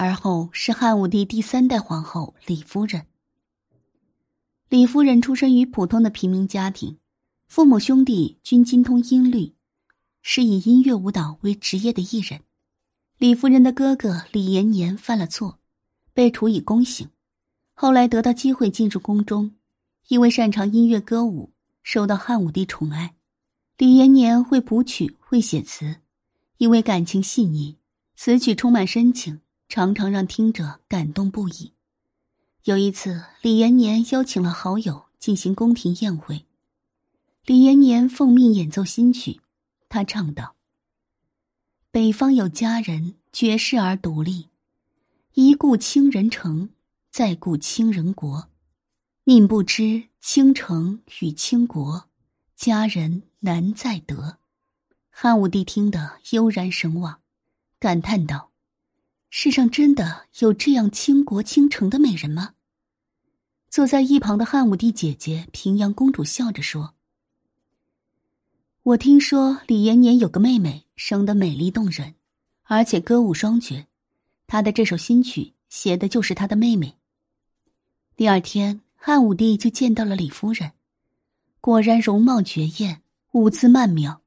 而后是汉武帝第三代皇后李夫人。李夫人出生于普通的平民家庭，父母兄弟均精通音律，是以音乐舞蹈为职业的艺人。李夫人的哥哥李延年犯了错，被处以宫刑，后来得到机会进入宫中，因为擅长音乐歌舞，受到汉武帝宠爱。李延年会谱曲，会写词，因为感情细腻，词曲充满深情。常常让听者感动不已。有一次，李延年邀请了好友进行宫廷宴会，李延年奉命演奏新曲。他唱道：“北方有佳人，绝世而独立，一顾倾人城，再顾倾人国。宁不知倾城与倾国，佳人难再得。”汉武帝听得悠然神往，感叹道。世上真的有这样倾国倾城的美人吗？坐在一旁的汉武帝姐姐平阳公主笑着说：“我听说李延年有个妹妹，生得美丽动人，而且歌舞双绝。他的这首新曲写的就是他的妹妹。”第二天，汉武帝就见到了李夫人，果然容貌绝艳，舞姿曼妙。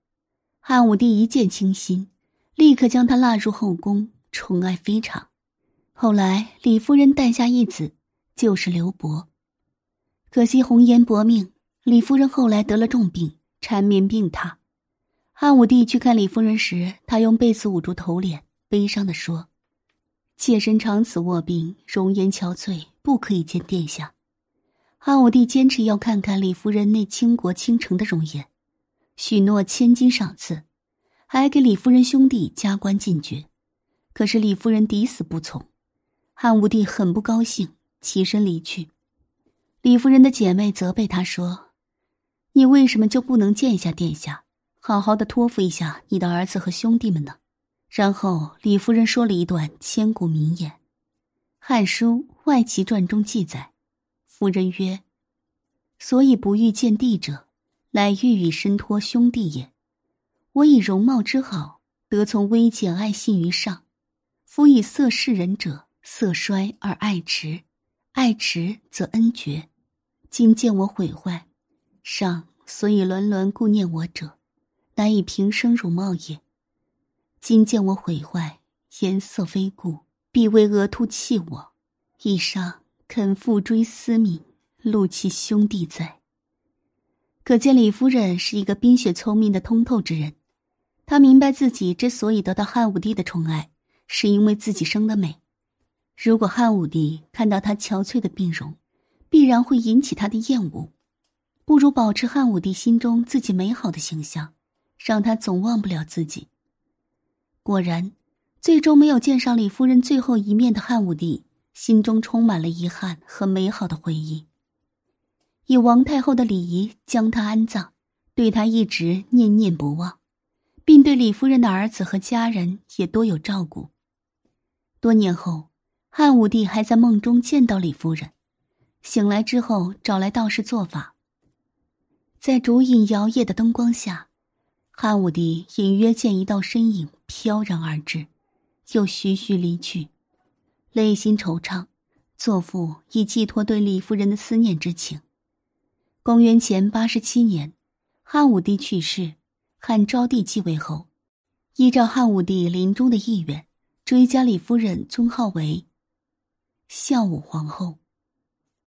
汉武帝一见倾心，立刻将她纳入后宫。宠爱非常，后来李夫人诞下一子，就是刘伯。可惜红颜薄命，李夫人后来得了重病，缠绵病榻。汉武帝去看李夫人时，她用被子捂住头脸，悲伤的说：“妾身长此卧病，容颜憔悴，不可以见殿下。”汉武帝坚持要看看李夫人那倾国倾城的容颜，许诺千金赏赐，还给李夫人兄弟加官进爵。可是李夫人抵死不从，汉武帝很不高兴，起身离去。李夫人的姐妹责备他说：“你为什么就不能见一下殿下，好好的托付一下你的儿子和兄弟们呢？”然后李夫人说了一段千古名言，《汉书·外戚传》中记载：“夫人曰：‘所以不欲见帝者，乃欲以身托兄弟也。我以容貌之好，得从微贱爱信于上。’”夫以色事人者，色衰而爱迟，爱迟则恩绝。今见我毁坏，上所以伦伦顾念我者，乃以平生容貌也。今见我毁坏，颜色非故，必为额突弃我。以上肯复追思敏，戮其兄弟哉。可见李夫人是一个冰雪聪明的通透之人，她明白自己之所以得到汉武帝的宠爱。是因为自己生的美，如果汉武帝看到她憔悴的病容，必然会引起他的厌恶。不如保持汉武帝心中自己美好的形象，让他总忘不了自己。果然，最终没有见上李夫人最后一面的汉武帝，心中充满了遗憾和美好的回忆。以王太后的礼仪将她安葬，对她一直念念不忘，并对李夫人的儿子和家人也多有照顾。多年后，汉武帝还在梦中见到李夫人。醒来之后，找来道士做法。在烛影摇曳的灯光下，汉武帝隐约见一道身影飘然而至，又徐徐离去，内心惆怅，作赋以寄托对李夫人的思念之情。公元前八十七年，汉武帝去世，汉昭帝继位后，依照汉武帝临终的意愿。追加李夫人尊号为孝武皇后。